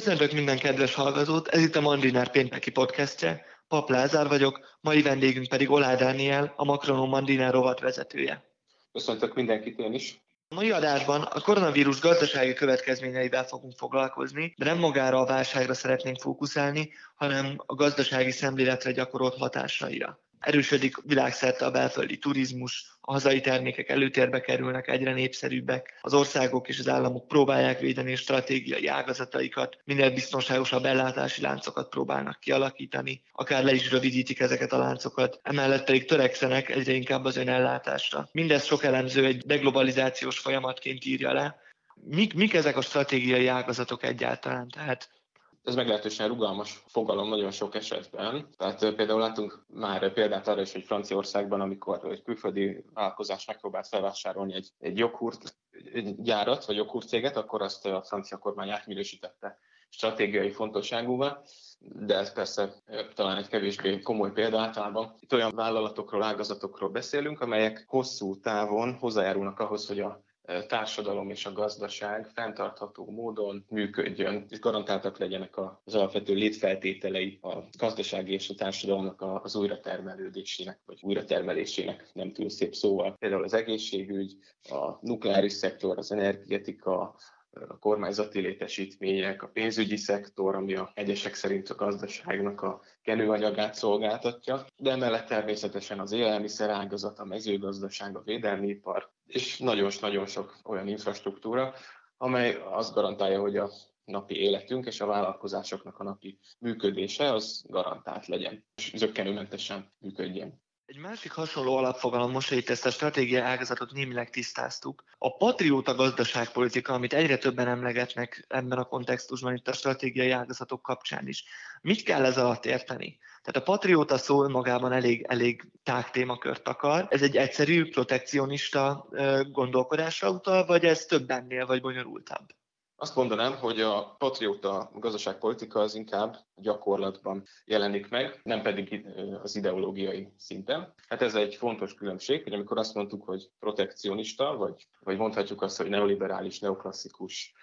Köszöntök minden kedves hallgatót, ez itt a Mandinár pénteki podcastje. Pap Lázár vagyok, mai vendégünk pedig Olá Dániel, a Makronom Mandinár rovat vezetője. Köszöntök mindenkit én is. A mai adásban a koronavírus gazdasági következményeivel fogunk foglalkozni, de nem magára a válságra szeretnénk fókuszálni, hanem a gazdasági szemléletre gyakorolt hatásaira. Erősödik világszerte a belföldi turizmus, a hazai termékek előtérbe kerülnek, egyre népszerűbbek, az országok és az államok próbálják védeni stratégiai ágazataikat, minél biztonságosabb ellátási láncokat próbálnak kialakítani, akár le is rövidítik ezeket a láncokat, emellett pedig törekszenek egyre inkább az önellátásra. Mindez sok elemző egy deglobalizációs folyamatként írja le. Mik, mik ezek a stratégiai ágazatok egyáltalán? Tehát ez meglehetősen rugalmas fogalom nagyon sok esetben. Tehát például látunk már példát arra is, hogy Franciaországban, amikor egy külföldi vállalkozás megpróbált felvásárolni egy, egy joghurt gyárat, vagy joghurt céget, akkor azt a francia kormány átminősítette stratégiai fontosságúval, de ez persze talán egy kevésbé komoly példa általában. Itt olyan vállalatokról, ágazatokról beszélünk, amelyek hosszú távon hozzájárulnak ahhoz, hogy a társadalom és a gazdaság fenntartható módon működjön, és garantáltak legyenek az alapvető létfeltételei a gazdasági és a társadalomnak az újratermelődésének, vagy újratermelésének, nem túl szép szóval. Például az egészségügy, a nukleáris szektor, az energetika, a kormányzati létesítmények, a pénzügyi szektor, ami a egyesek szerint a gazdaságnak a kenőanyagát szolgáltatja, de emellett természetesen az élelmiszerágazat, a mezőgazdaság, a védelmi ipar, és nagyon-nagyon sok olyan infrastruktúra, amely azt garantálja, hogy a napi életünk és a vállalkozásoknak a napi működése az garantált legyen, és zöggenőmentesen működjön. Egy másik hasonló alapfogalom, itt ezt a stratégiai ágazatot némileg tisztáztuk, a patrióta gazdaságpolitika, amit egyre többen emlegetnek ebben a kontextusban, itt a stratégiai ágazatok kapcsán is. Mit kell ez alatt érteni? Tehát a patrióta szó magában elég, elég tág témakört akar. Ez egy egyszerű protekcionista gondolkodásra utal, vagy ez több ennél, vagy bonyolultabb? Azt mondanám, hogy a patrióta gazdaságpolitika az inkább gyakorlatban jelenik meg, nem pedig az ideológiai szinten. Hát ez egy fontos különbség, hogy amikor azt mondtuk, hogy protekcionista, vagy, vagy mondhatjuk azt, hogy neoliberális, neoklasszikus,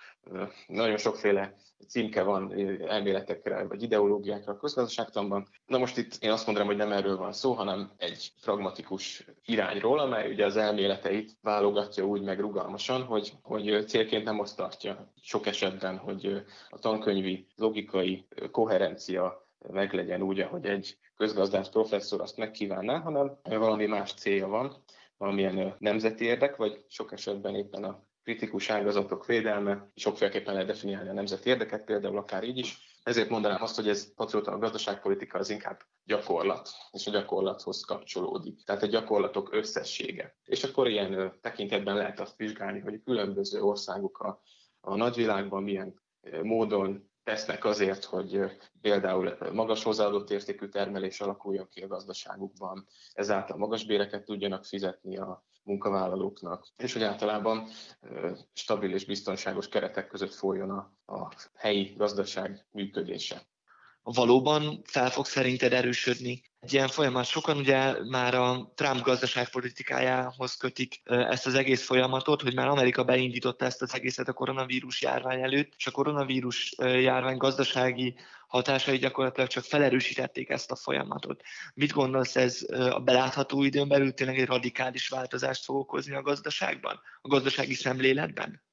nagyon sokféle címke van elméletekre vagy ideológiákra a közgazdaságtanban. Na most itt én azt mondanám, hogy nem erről van szó, hanem egy pragmatikus irányról, amely ugye az elméleteit válogatja úgy meg rugalmasan, hogy, hogy célként nem azt tartja sok esetben, hogy a tankönyvi logikai koherencia meglegyen úgy, ahogy egy közgazdász professzor azt megkívánná, hanem valami más célja van, valamilyen nemzeti érdek, vagy sok esetben éppen a kritikus ágazatok védelme, sokféleképpen lehet definiálni a nemzeti érdeket, például akár így is. Ezért mondanám azt, hogy ez patrióta a gazdaságpolitika az inkább gyakorlat, és a gyakorlathoz kapcsolódik. Tehát a gyakorlatok összessége. És akkor ilyen tekintetben lehet azt vizsgálni, hogy különböző országok a, a nagyvilágban milyen módon tesznek azért, hogy például magas hozzáadott értékű termelés alakuljon ki a gazdaságukban, ezáltal magas béreket tudjanak fizetni a munkavállalóknak, és hogy általában stabil és biztonságos keretek között folyjon a, a helyi gazdaság működése. Valóban fel fog szerinted erősödni egy ilyen folyamat. Sokan ugye már a Trump gazdaságpolitikájához kötik ezt az egész folyamatot, hogy már Amerika beindította ezt az egészet a koronavírus járvány előtt, és a koronavírus járvány gazdasági hatásai gyakorlatilag csak felerősítették ezt a folyamatot. Mit gondolsz, ez a belátható időn belül tényleg egy radikális változást fog okozni a gazdaságban, a gazdasági szemléletben?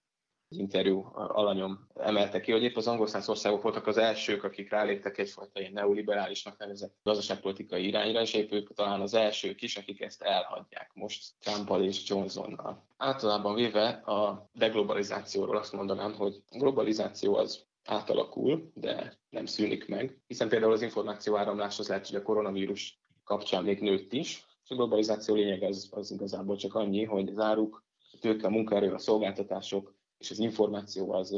interjú alanyom emelte ki, hogy épp az angol száz országok voltak az elsők, akik ráléptek egyfajta ilyen neoliberálisnak nevezett gazdaságpolitikai irányra, és épp ők talán az elsők is, akik ezt elhagyják most Trumpal és Johnsonnal. Általában véve a deglobalizációról azt mondanám, hogy globalizáció az átalakul, de nem szűnik meg, hiszen például az információ áramlás az lehet, hogy a koronavírus kapcsán még nőtt is, a globalizáció lényeg az, az igazából csak annyi, hogy az áruk, a tőke, a munkaerő, a szolgáltatások és az információ az,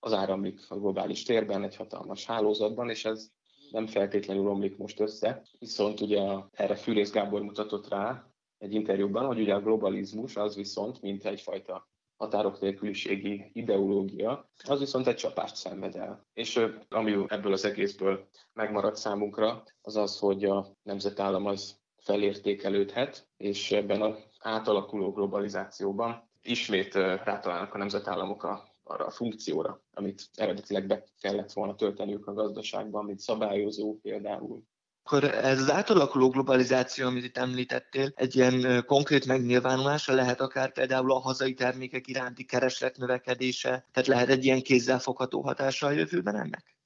az áramlik a globális térben, egy hatalmas hálózatban, és ez nem feltétlenül omlik most össze. Viszont ugye erre Fűrész Gábor mutatott rá egy interjúban, hogy ugye a globalizmus az viszont, mint egyfajta határok nélküliségi ideológia, az viszont egy csapást szenved el. És ami ebből az egészből megmaradt számunkra, az az, hogy a nemzetállam az felértékelődhet, és ebben az átalakuló globalizációban ismét rátalálnak a nemzetállamok a, arra a funkcióra, amit eredetileg be kellett volna tölteniük a gazdaságban, mint szabályozó például. Akkor ez az átalakuló globalizáció, amit itt említettél, egy ilyen konkrét megnyilvánulása lehet akár például a hazai termékek iránti kereslet növekedése, tehát lehet egy ilyen kézzelfogható hatása a jövőben ennek?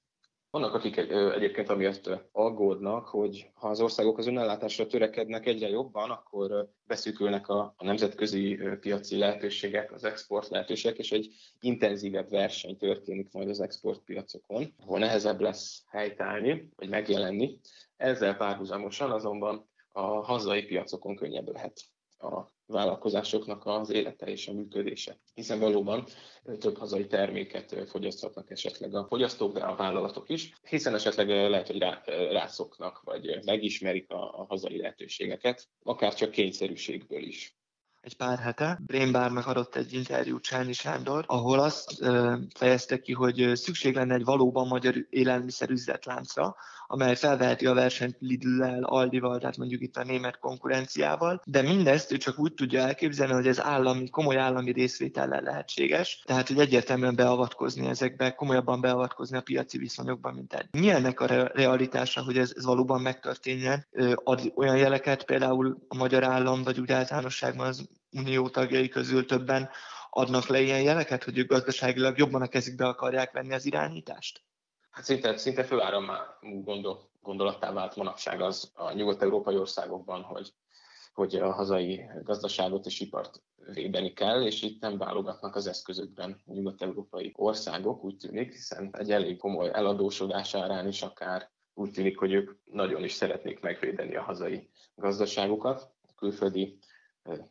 Vannak, akik egyébként amiatt aggódnak, hogy ha az országok az önellátásra törekednek egyre jobban, akkor beszűkülnek a, nemzetközi piaci lehetőségek, az export lehetőségek, és egy intenzívebb verseny történik majd az exportpiacokon, ahol nehezebb lesz helytállni, vagy megjelenni. Ezzel párhuzamosan azonban a hazai piacokon könnyebb lehet a vállalkozásoknak az élete és a működése. Hiszen valóban több hazai terméket fogyaszthatnak esetleg a fogyasztók, de a vállalatok is, hiszen esetleg lehet, hogy rá, rászoknak, vagy megismerik a, a hazai lehetőségeket, akár csak kényszerűségből is egy pár hete Brainbarnak adott egy interjút Csányi Sándor, ahol azt ö, fejezte ki, hogy szükség lenne egy valóban magyar élelmiszer üzletláncra, amely felveheti a versenyt Lidl-lel, Aldival, tehát mondjuk itt a német konkurenciával, de mindezt ő csak úgy tudja elképzelni, hogy ez állami, komoly állami részvétellel lehetséges, tehát hogy egyértelműen beavatkozni ezekbe, komolyabban beavatkozni a piaci viszonyokban, mint egy. Mi ennek a realitása, hogy ez, ez valóban megtörténjen? Ad olyan jeleket például a magyar állam, vagy úgy általánosságban az unió tagjai közül többen adnak le ilyen jeleket, hogy ők gazdaságilag jobban a kezükbe akarják venni az irányítást? Hát szinte, szinte főáramú gondol, gondolattá vált manapság az a nyugat-európai országokban, hogy, hogy a hazai gazdaságot és ipart védeni kell, és itt nem válogatnak az eszközökben nyugat-európai országok, úgy tűnik, hiszen egy elég komoly eladósodás árán is akár úgy tűnik, hogy ők nagyon is szeretnék megvédeni a hazai gazdaságukat, a külföldi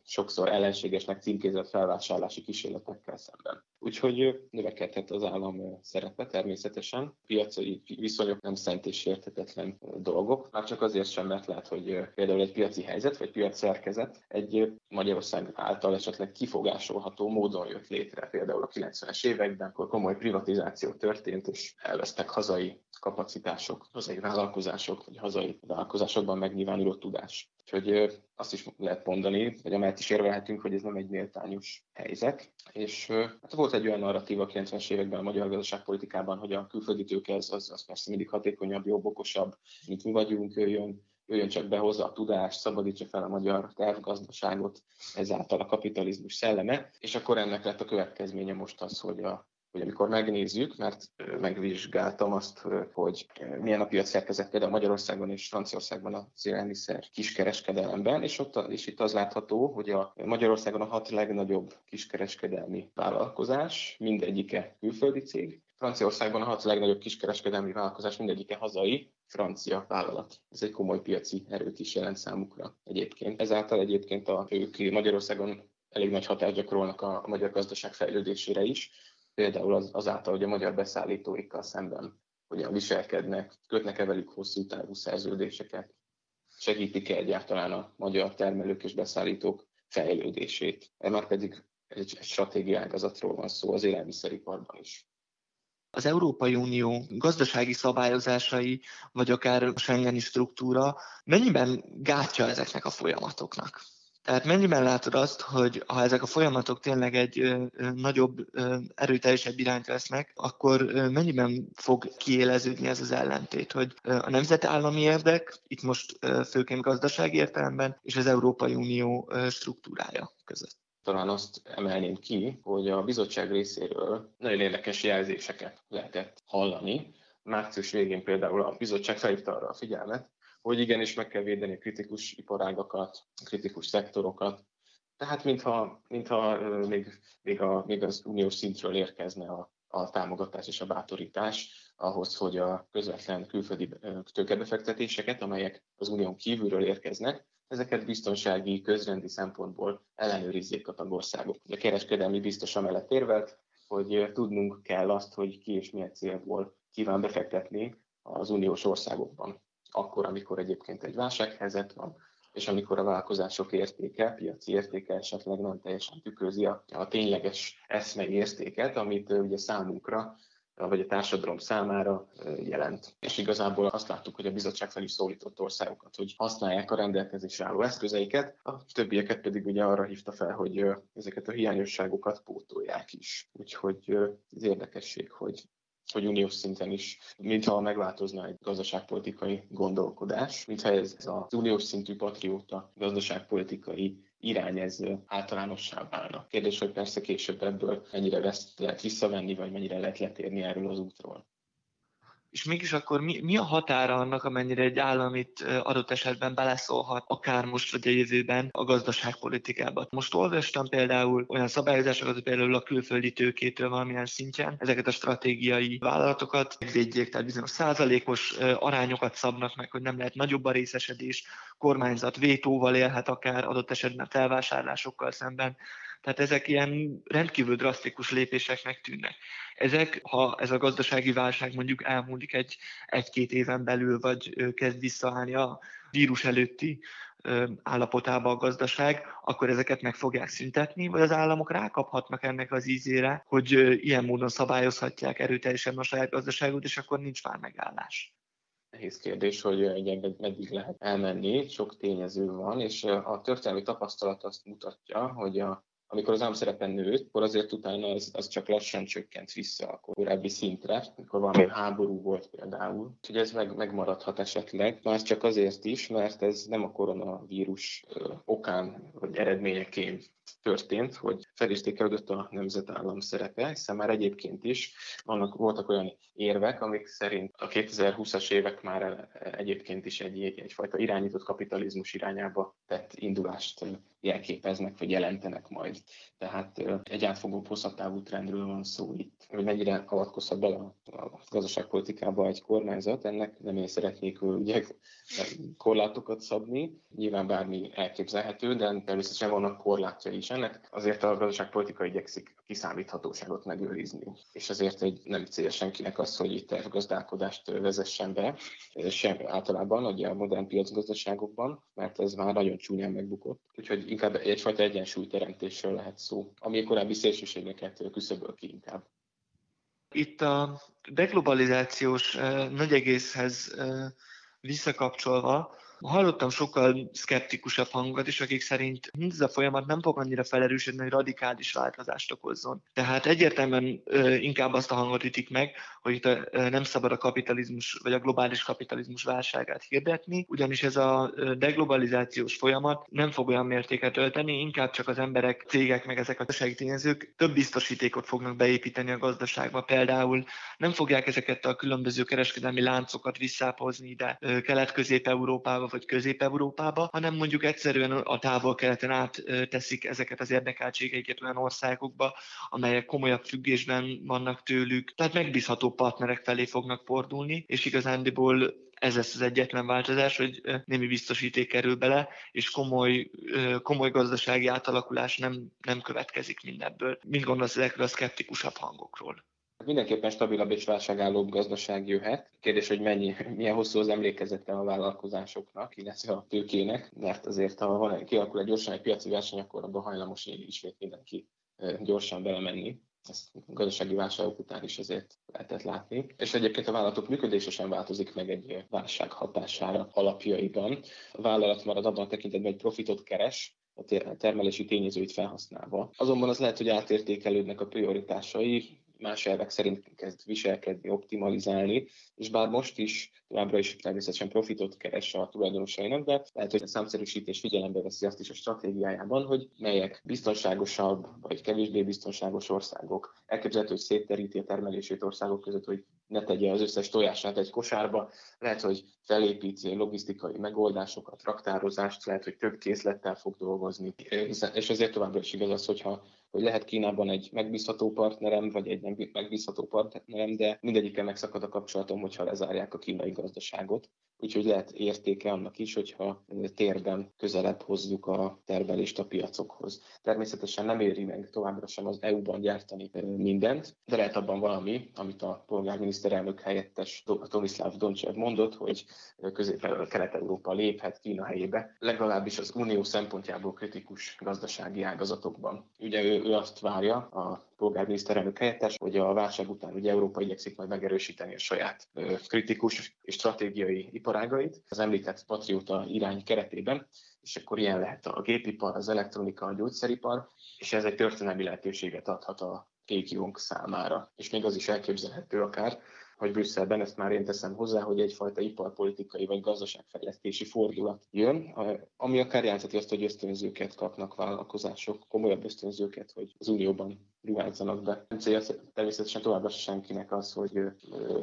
sokszor ellenségesnek címkézett felvásárlási kísérletekkel szemben. Úgyhogy növekedhet az állam szerepe természetesen. Piaci viszonyok nem szent és értetetlen dolgok, már csak azért sem, mert lehet, hogy például egy piaci helyzet vagy piac szerkezet egy Magyarország által esetleg kifogásolható módon jött létre. Például a 90-es években, akkor komoly privatizáció történt, és elvesztek hazai kapacitások, hazai vállalkozások, vagy hazai vállalkozásokban megnyilvánuló tudás. Úgyhogy azt is lehet mondani, vagy amelyet is érvelhetünk, hogy ez nem egy méltányos helyzet. És hát volt egy olyan narratív a 90-es években a magyar gazdaságpolitikában, hogy a külföldi tőke az, az, persze mindig hatékonyabb, jobb, okosabb, mint mi vagyunk, jöjjön, jöjjön csak be hozzá a tudást, szabadítsa fel a magyar tervgazdaságot, ezáltal a kapitalizmus szelleme, és akkor ennek lett a következménye most az, hogy a hogy amikor megnézzük, mert megvizsgáltam azt, hogy milyen a piac szerkezet például Magyarországon és Franciaországban az élelmiszer kiskereskedelemben, és, ott, és itt az látható, hogy a Magyarországon a hat legnagyobb kiskereskedelmi vállalkozás, mindegyike külföldi cég, Franciaországban a hat legnagyobb kiskereskedelmi vállalkozás mindegyike hazai, francia vállalat. Ez egy komoly piaci erőt is jelent számukra egyébként. Ezáltal egyébként a, ők Magyarországon elég nagy hatást gyakorolnak a, magyar gazdaság fejlődésére is, például az, azáltal, hogy a magyar beszállítóikkal szemben hogyan viselkednek, kötnek-e velük hosszú távú szerződéseket, segítik-e egyáltalán a magyar termelők és beszállítók fejlődését. E már pedig egy, egy stratégiai ágazatról van szó az élelmiszeriparban is. Az Európai Unió gazdasági szabályozásai, vagy akár a Schengeni struktúra mennyiben gátja ezeknek a folyamatoknak? Tehát mennyiben látod azt, hogy ha ezek a folyamatok tényleg egy nagyobb, erőteljesebb irányt vesznek, akkor mennyiben fog kiéleződni ez az ellentét, hogy a nemzetállami érdek, itt most főként gazdasági értelemben, és az Európai Unió struktúrája között? Talán azt emelném ki, hogy a bizottság részéről nagyon érdekes jelzéseket lehetett hallani. Március végén például a bizottság felhívta arra a figyelmet, hogy igenis meg kell védeni a kritikus iparágakat, a kritikus szektorokat. Tehát mintha, mintha még, még, a, még az uniós szintről érkezne a, a támogatás és a bátorítás ahhoz, hogy a közvetlen külföldi tőkebefektetéseket, amelyek az unión kívülről érkeznek, ezeket biztonsági, közrendi szempontból ellenőrizzék a tagországok. A kereskedelmi biztos amellett érvelt, hogy tudnunk kell azt, hogy ki és milyen célból kíván befektetni az uniós országokban akkor, amikor egyébként egy válsághelyzet van, és amikor a vállalkozások értéke, piaci értéke esetleg nem teljesen tükrözi a, a tényleges eszmei értéket, amit ugye számunkra vagy a társadalom számára jelent. És igazából azt láttuk, hogy a bizottság fel is szólított országokat, hogy használják a rendelkezésre álló eszközeiket, a többieket pedig ugye arra hívta fel, hogy ezeket a hiányosságokat pótolják is. Úgyhogy ez érdekesség, hogy hogy uniós szinten is, mintha megváltozna egy gazdaságpolitikai gondolkodás, mintha ez az uniós szintű patrióta gazdaságpolitikai irány ez általánossá válna. Kérdés, hogy persze később ebből mennyire veszt lehet visszavenni, vagy mennyire lehet letérni erről az útról és mégis akkor mi, mi a határa annak, amennyire egy állam itt adott esetben beleszólhat, akár most vagy a jövőben a gazdaságpolitikába. Most olvastam például olyan szabályozásokat, például a külföldi tőkétől valamilyen szintjen ezeket a stratégiai vállalatokat védjék, tehát bizonyos százalékos arányokat szabnak meg, hogy nem lehet nagyobb a részesedés, kormányzat vétóval élhet akár adott esetben felvásárlásokkal szemben. Tehát ezek ilyen rendkívül drasztikus lépéseknek tűnnek. Ezek, ha ez a gazdasági válság mondjuk elmúlik egy, egy-két éven belül, vagy kezd visszaállni a vírus előtti állapotába a gazdaság, akkor ezeket meg fogják szüntetni, vagy az államok rákaphatnak ennek az ízére, hogy ilyen módon szabályozhatják erőteljesen a saját gazdaságot, és akkor nincs már megállás nehéz kérdés, hogy egy meddig lehet elmenni, sok tényező van, és a történelmi tapasztalat azt mutatja, hogy a amikor az szerepe nőtt, akkor azért utána az, az csak lassan csökkent vissza a korábbi szintre, amikor valami háború volt például. Úgyhogy ez meg, megmaradhat esetleg, már csak azért is, mert ez nem a koronavírus okán vagy eredményeként történt, hogy felértékelődött a nemzetállam szerepe, hiszen már egyébként is vannak, voltak olyan érvek, amik szerint a 2020-as évek már egyébként is egy, egyfajta irányított kapitalizmus irányába tett indulást jelképeznek, vagy jelentenek majd. Tehát egy átfogó hosszatávú trendről van szó itt. Hogy mennyire avatkozhat bele a gazdaságpolitikába egy kormányzat, ennek nem én szeretnék ugye korlátokat szabni. Nyilván bármi elképzelhető, de természetesen vannak korlátjai is ennek. Azért a gazdaságpolitika igyekszik kiszámíthatóságot megőrizni. És azért egy nem cél senkinek az, hogy itt tervgazdálkodást vezessen be, sem általában ugye a modern piacgazdaságokban, mert ez már nagyon csúnyán megbukott. Úgyhogy inkább egyfajta egyensúlyteremtésről lehet szó, ami a korábbi szélsőségeket küszöböl ki inkább. Itt a deglobalizációs nagy egészhez visszakapcsolva, Hallottam sokkal szkeptikusabb hangokat is, akik szerint ez a folyamat nem fog annyira felerősödni, hogy radikális változást okozzon. Tehát egyértelműen inkább azt a hangot ütik meg, hogy itt nem szabad a kapitalizmus vagy a globális kapitalizmus válságát hirdetni, ugyanis ez a deglobalizációs folyamat nem fog olyan mértéket ölteni, inkább csak az emberek, cégek, meg ezek a gazdasági több biztosítékot fognak beépíteni a gazdaságba. Például nem fogják ezeket a különböző kereskedelmi láncokat visszápozni ide Kelet-Közép-Európába, vagy Közép-Európába, hanem mondjuk egyszerűen a távol-keleten átteszik ezeket az érdekeltségeiket olyan országokba, amelyek komolyabb függésben vannak tőlük, tehát megbízható partnerek felé fognak fordulni, és igazándiból ez lesz az egyetlen változás, hogy némi biztosíték kerül bele, és komoly, komoly gazdasági átalakulás nem, nem következik mindebből. Mit gondolsz ezekről a szkeptikusabb hangokról? Mindenképpen stabilabb és válságállóbb gazdaság jöhet. Kérdés, hogy mennyi, milyen hosszú az emlékezete a vállalkozásoknak, illetve a tőkének, mert azért, ha van, kialakul egy gyorsan egy piaci verseny, akkor abban hajlamos ismét mindenki gyorsan belemenni. Ezt gazdasági válságok után is azért lehetett látni. És egyébként a vállalatok működése sem változik meg egy válság hatására alapjaiban. A vállalat marad abban a tekintetben, hogy profitot keres, a termelési tényezőit felhasználva. Azonban az lehet, hogy átértékelődnek a prioritásai, más elvek szerint kezd viselkedni, optimalizálni, és bár most is továbbra is természetesen profitot keres a tulajdonosainak, de lehet, hogy a számszerűsítés figyelembe veszi azt is a stratégiájában, hogy melyek biztonságosabb vagy kevésbé biztonságos országok. Elképzelhető, hogy szétteríti a termelését országok között, hogy ne tegye az összes tojását egy kosárba. Lehet, hogy felépít logisztikai megoldásokat, raktározást, lehet, hogy több készlettel fog dolgozni. És ezért továbbra is igaz az, hogyha hogy lehet Kínában egy megbízható partnerem, vagy egy nem megbízható partnerem, de mindegyikkel megszakad a kapcsolatom, hogyha lezárják a kínai gazdaságot. Úgyhogy lehet értéke annak is, hogyha térben közelebb hozzuk a termelést a piacokhoz. Természetesen nem éri meg továbbra sem az EU-ban gyártani mindent, de lehet abban valami, amit a polgárminiszterelnök helyettes Tomislav Doncsev mondott, hogy Közép-Kelet-Európa léphet Kína helyébe, legalábbis az unió szempontjából kritikus gazdasági ágazatokban. Ugye ő, ő azt várja a polgárminiszterelnök helyettes, hogy a válság után ugye Európa igyekszik majd megerősíteni a saját kritikus és stratégiai iparágait az említett patrióta irány keretében, és akkor ilyen lehet a gépipar, az elektronika, a gyógyszeripar, és ez egy történelmi lehetőséget adhat a régiónk számára. És még az is elképzelhető akár, hogy Brüsszelben, ezt már én teszem hozzá, hogy egyfajta iparpolitikai vagy gazdaságfejlesztési fordulat jön, ami akár jelenteti azt, hogy ösztönzőket kapnak vállalkozások, komolyabb ösztönzőket, hogy az Unióban ruházzanak be. Nem célja természetesen továbbra senkinek az, hogy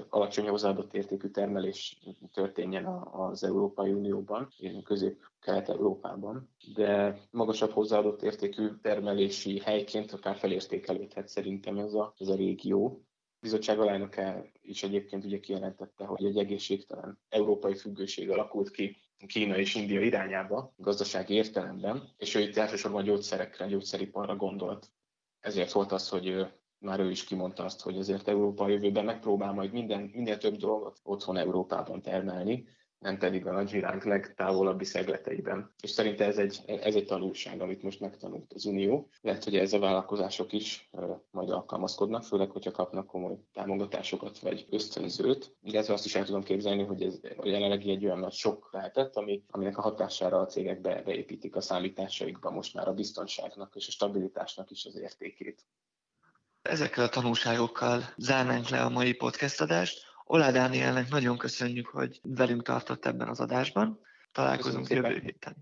alacsony hozzáadott értékű termelés történjen az Európai Unióban, közép-kelet-európában, de magasabb hozzáadott értékű termelési helyként akár felértékelődhet szerintem ez a, ez a régió bizottság alelnöke is egyébként ugye kijelentette, hogy egy egészségtelen európai függőség alakult ki Kína és India irányába, gazdasági értelemben, és ő itt elsősorban gyógyszerekre, gyógyszeriparra gondolt. Ezért volt az, hogy már ő is kimondta azt, hogy ezért Európa jövőben megpróbál majd minden, minél több dolgot otthon Európában termelni, nem pedig a nagyvilág legtávolabbi szegleteiben. És szerintem ez egy, ez egy tanulság, amit most megtanult az Unió. Lehet, hogy ez a vállalkozások is majd alkalmazkodnak, főleg, hogyha kapnak komoly támogatásokat vagy ösztönzőt. Illetve azt is el tudom képzelni, hogy ez jelenlegi egy olyan nagy sok lehetett, ami, aminek a hatására a cégek be, beépítik a számításaikba most már a biztonságnak és a stabilitásnak is az értékét. Ezekkel a tanulságokkal zárnánk le a mai podcast adást. Olá Dánielnek nagyon köszönjük, hogy velünk tartott ebben az adásban. Találkozunk jövő héten.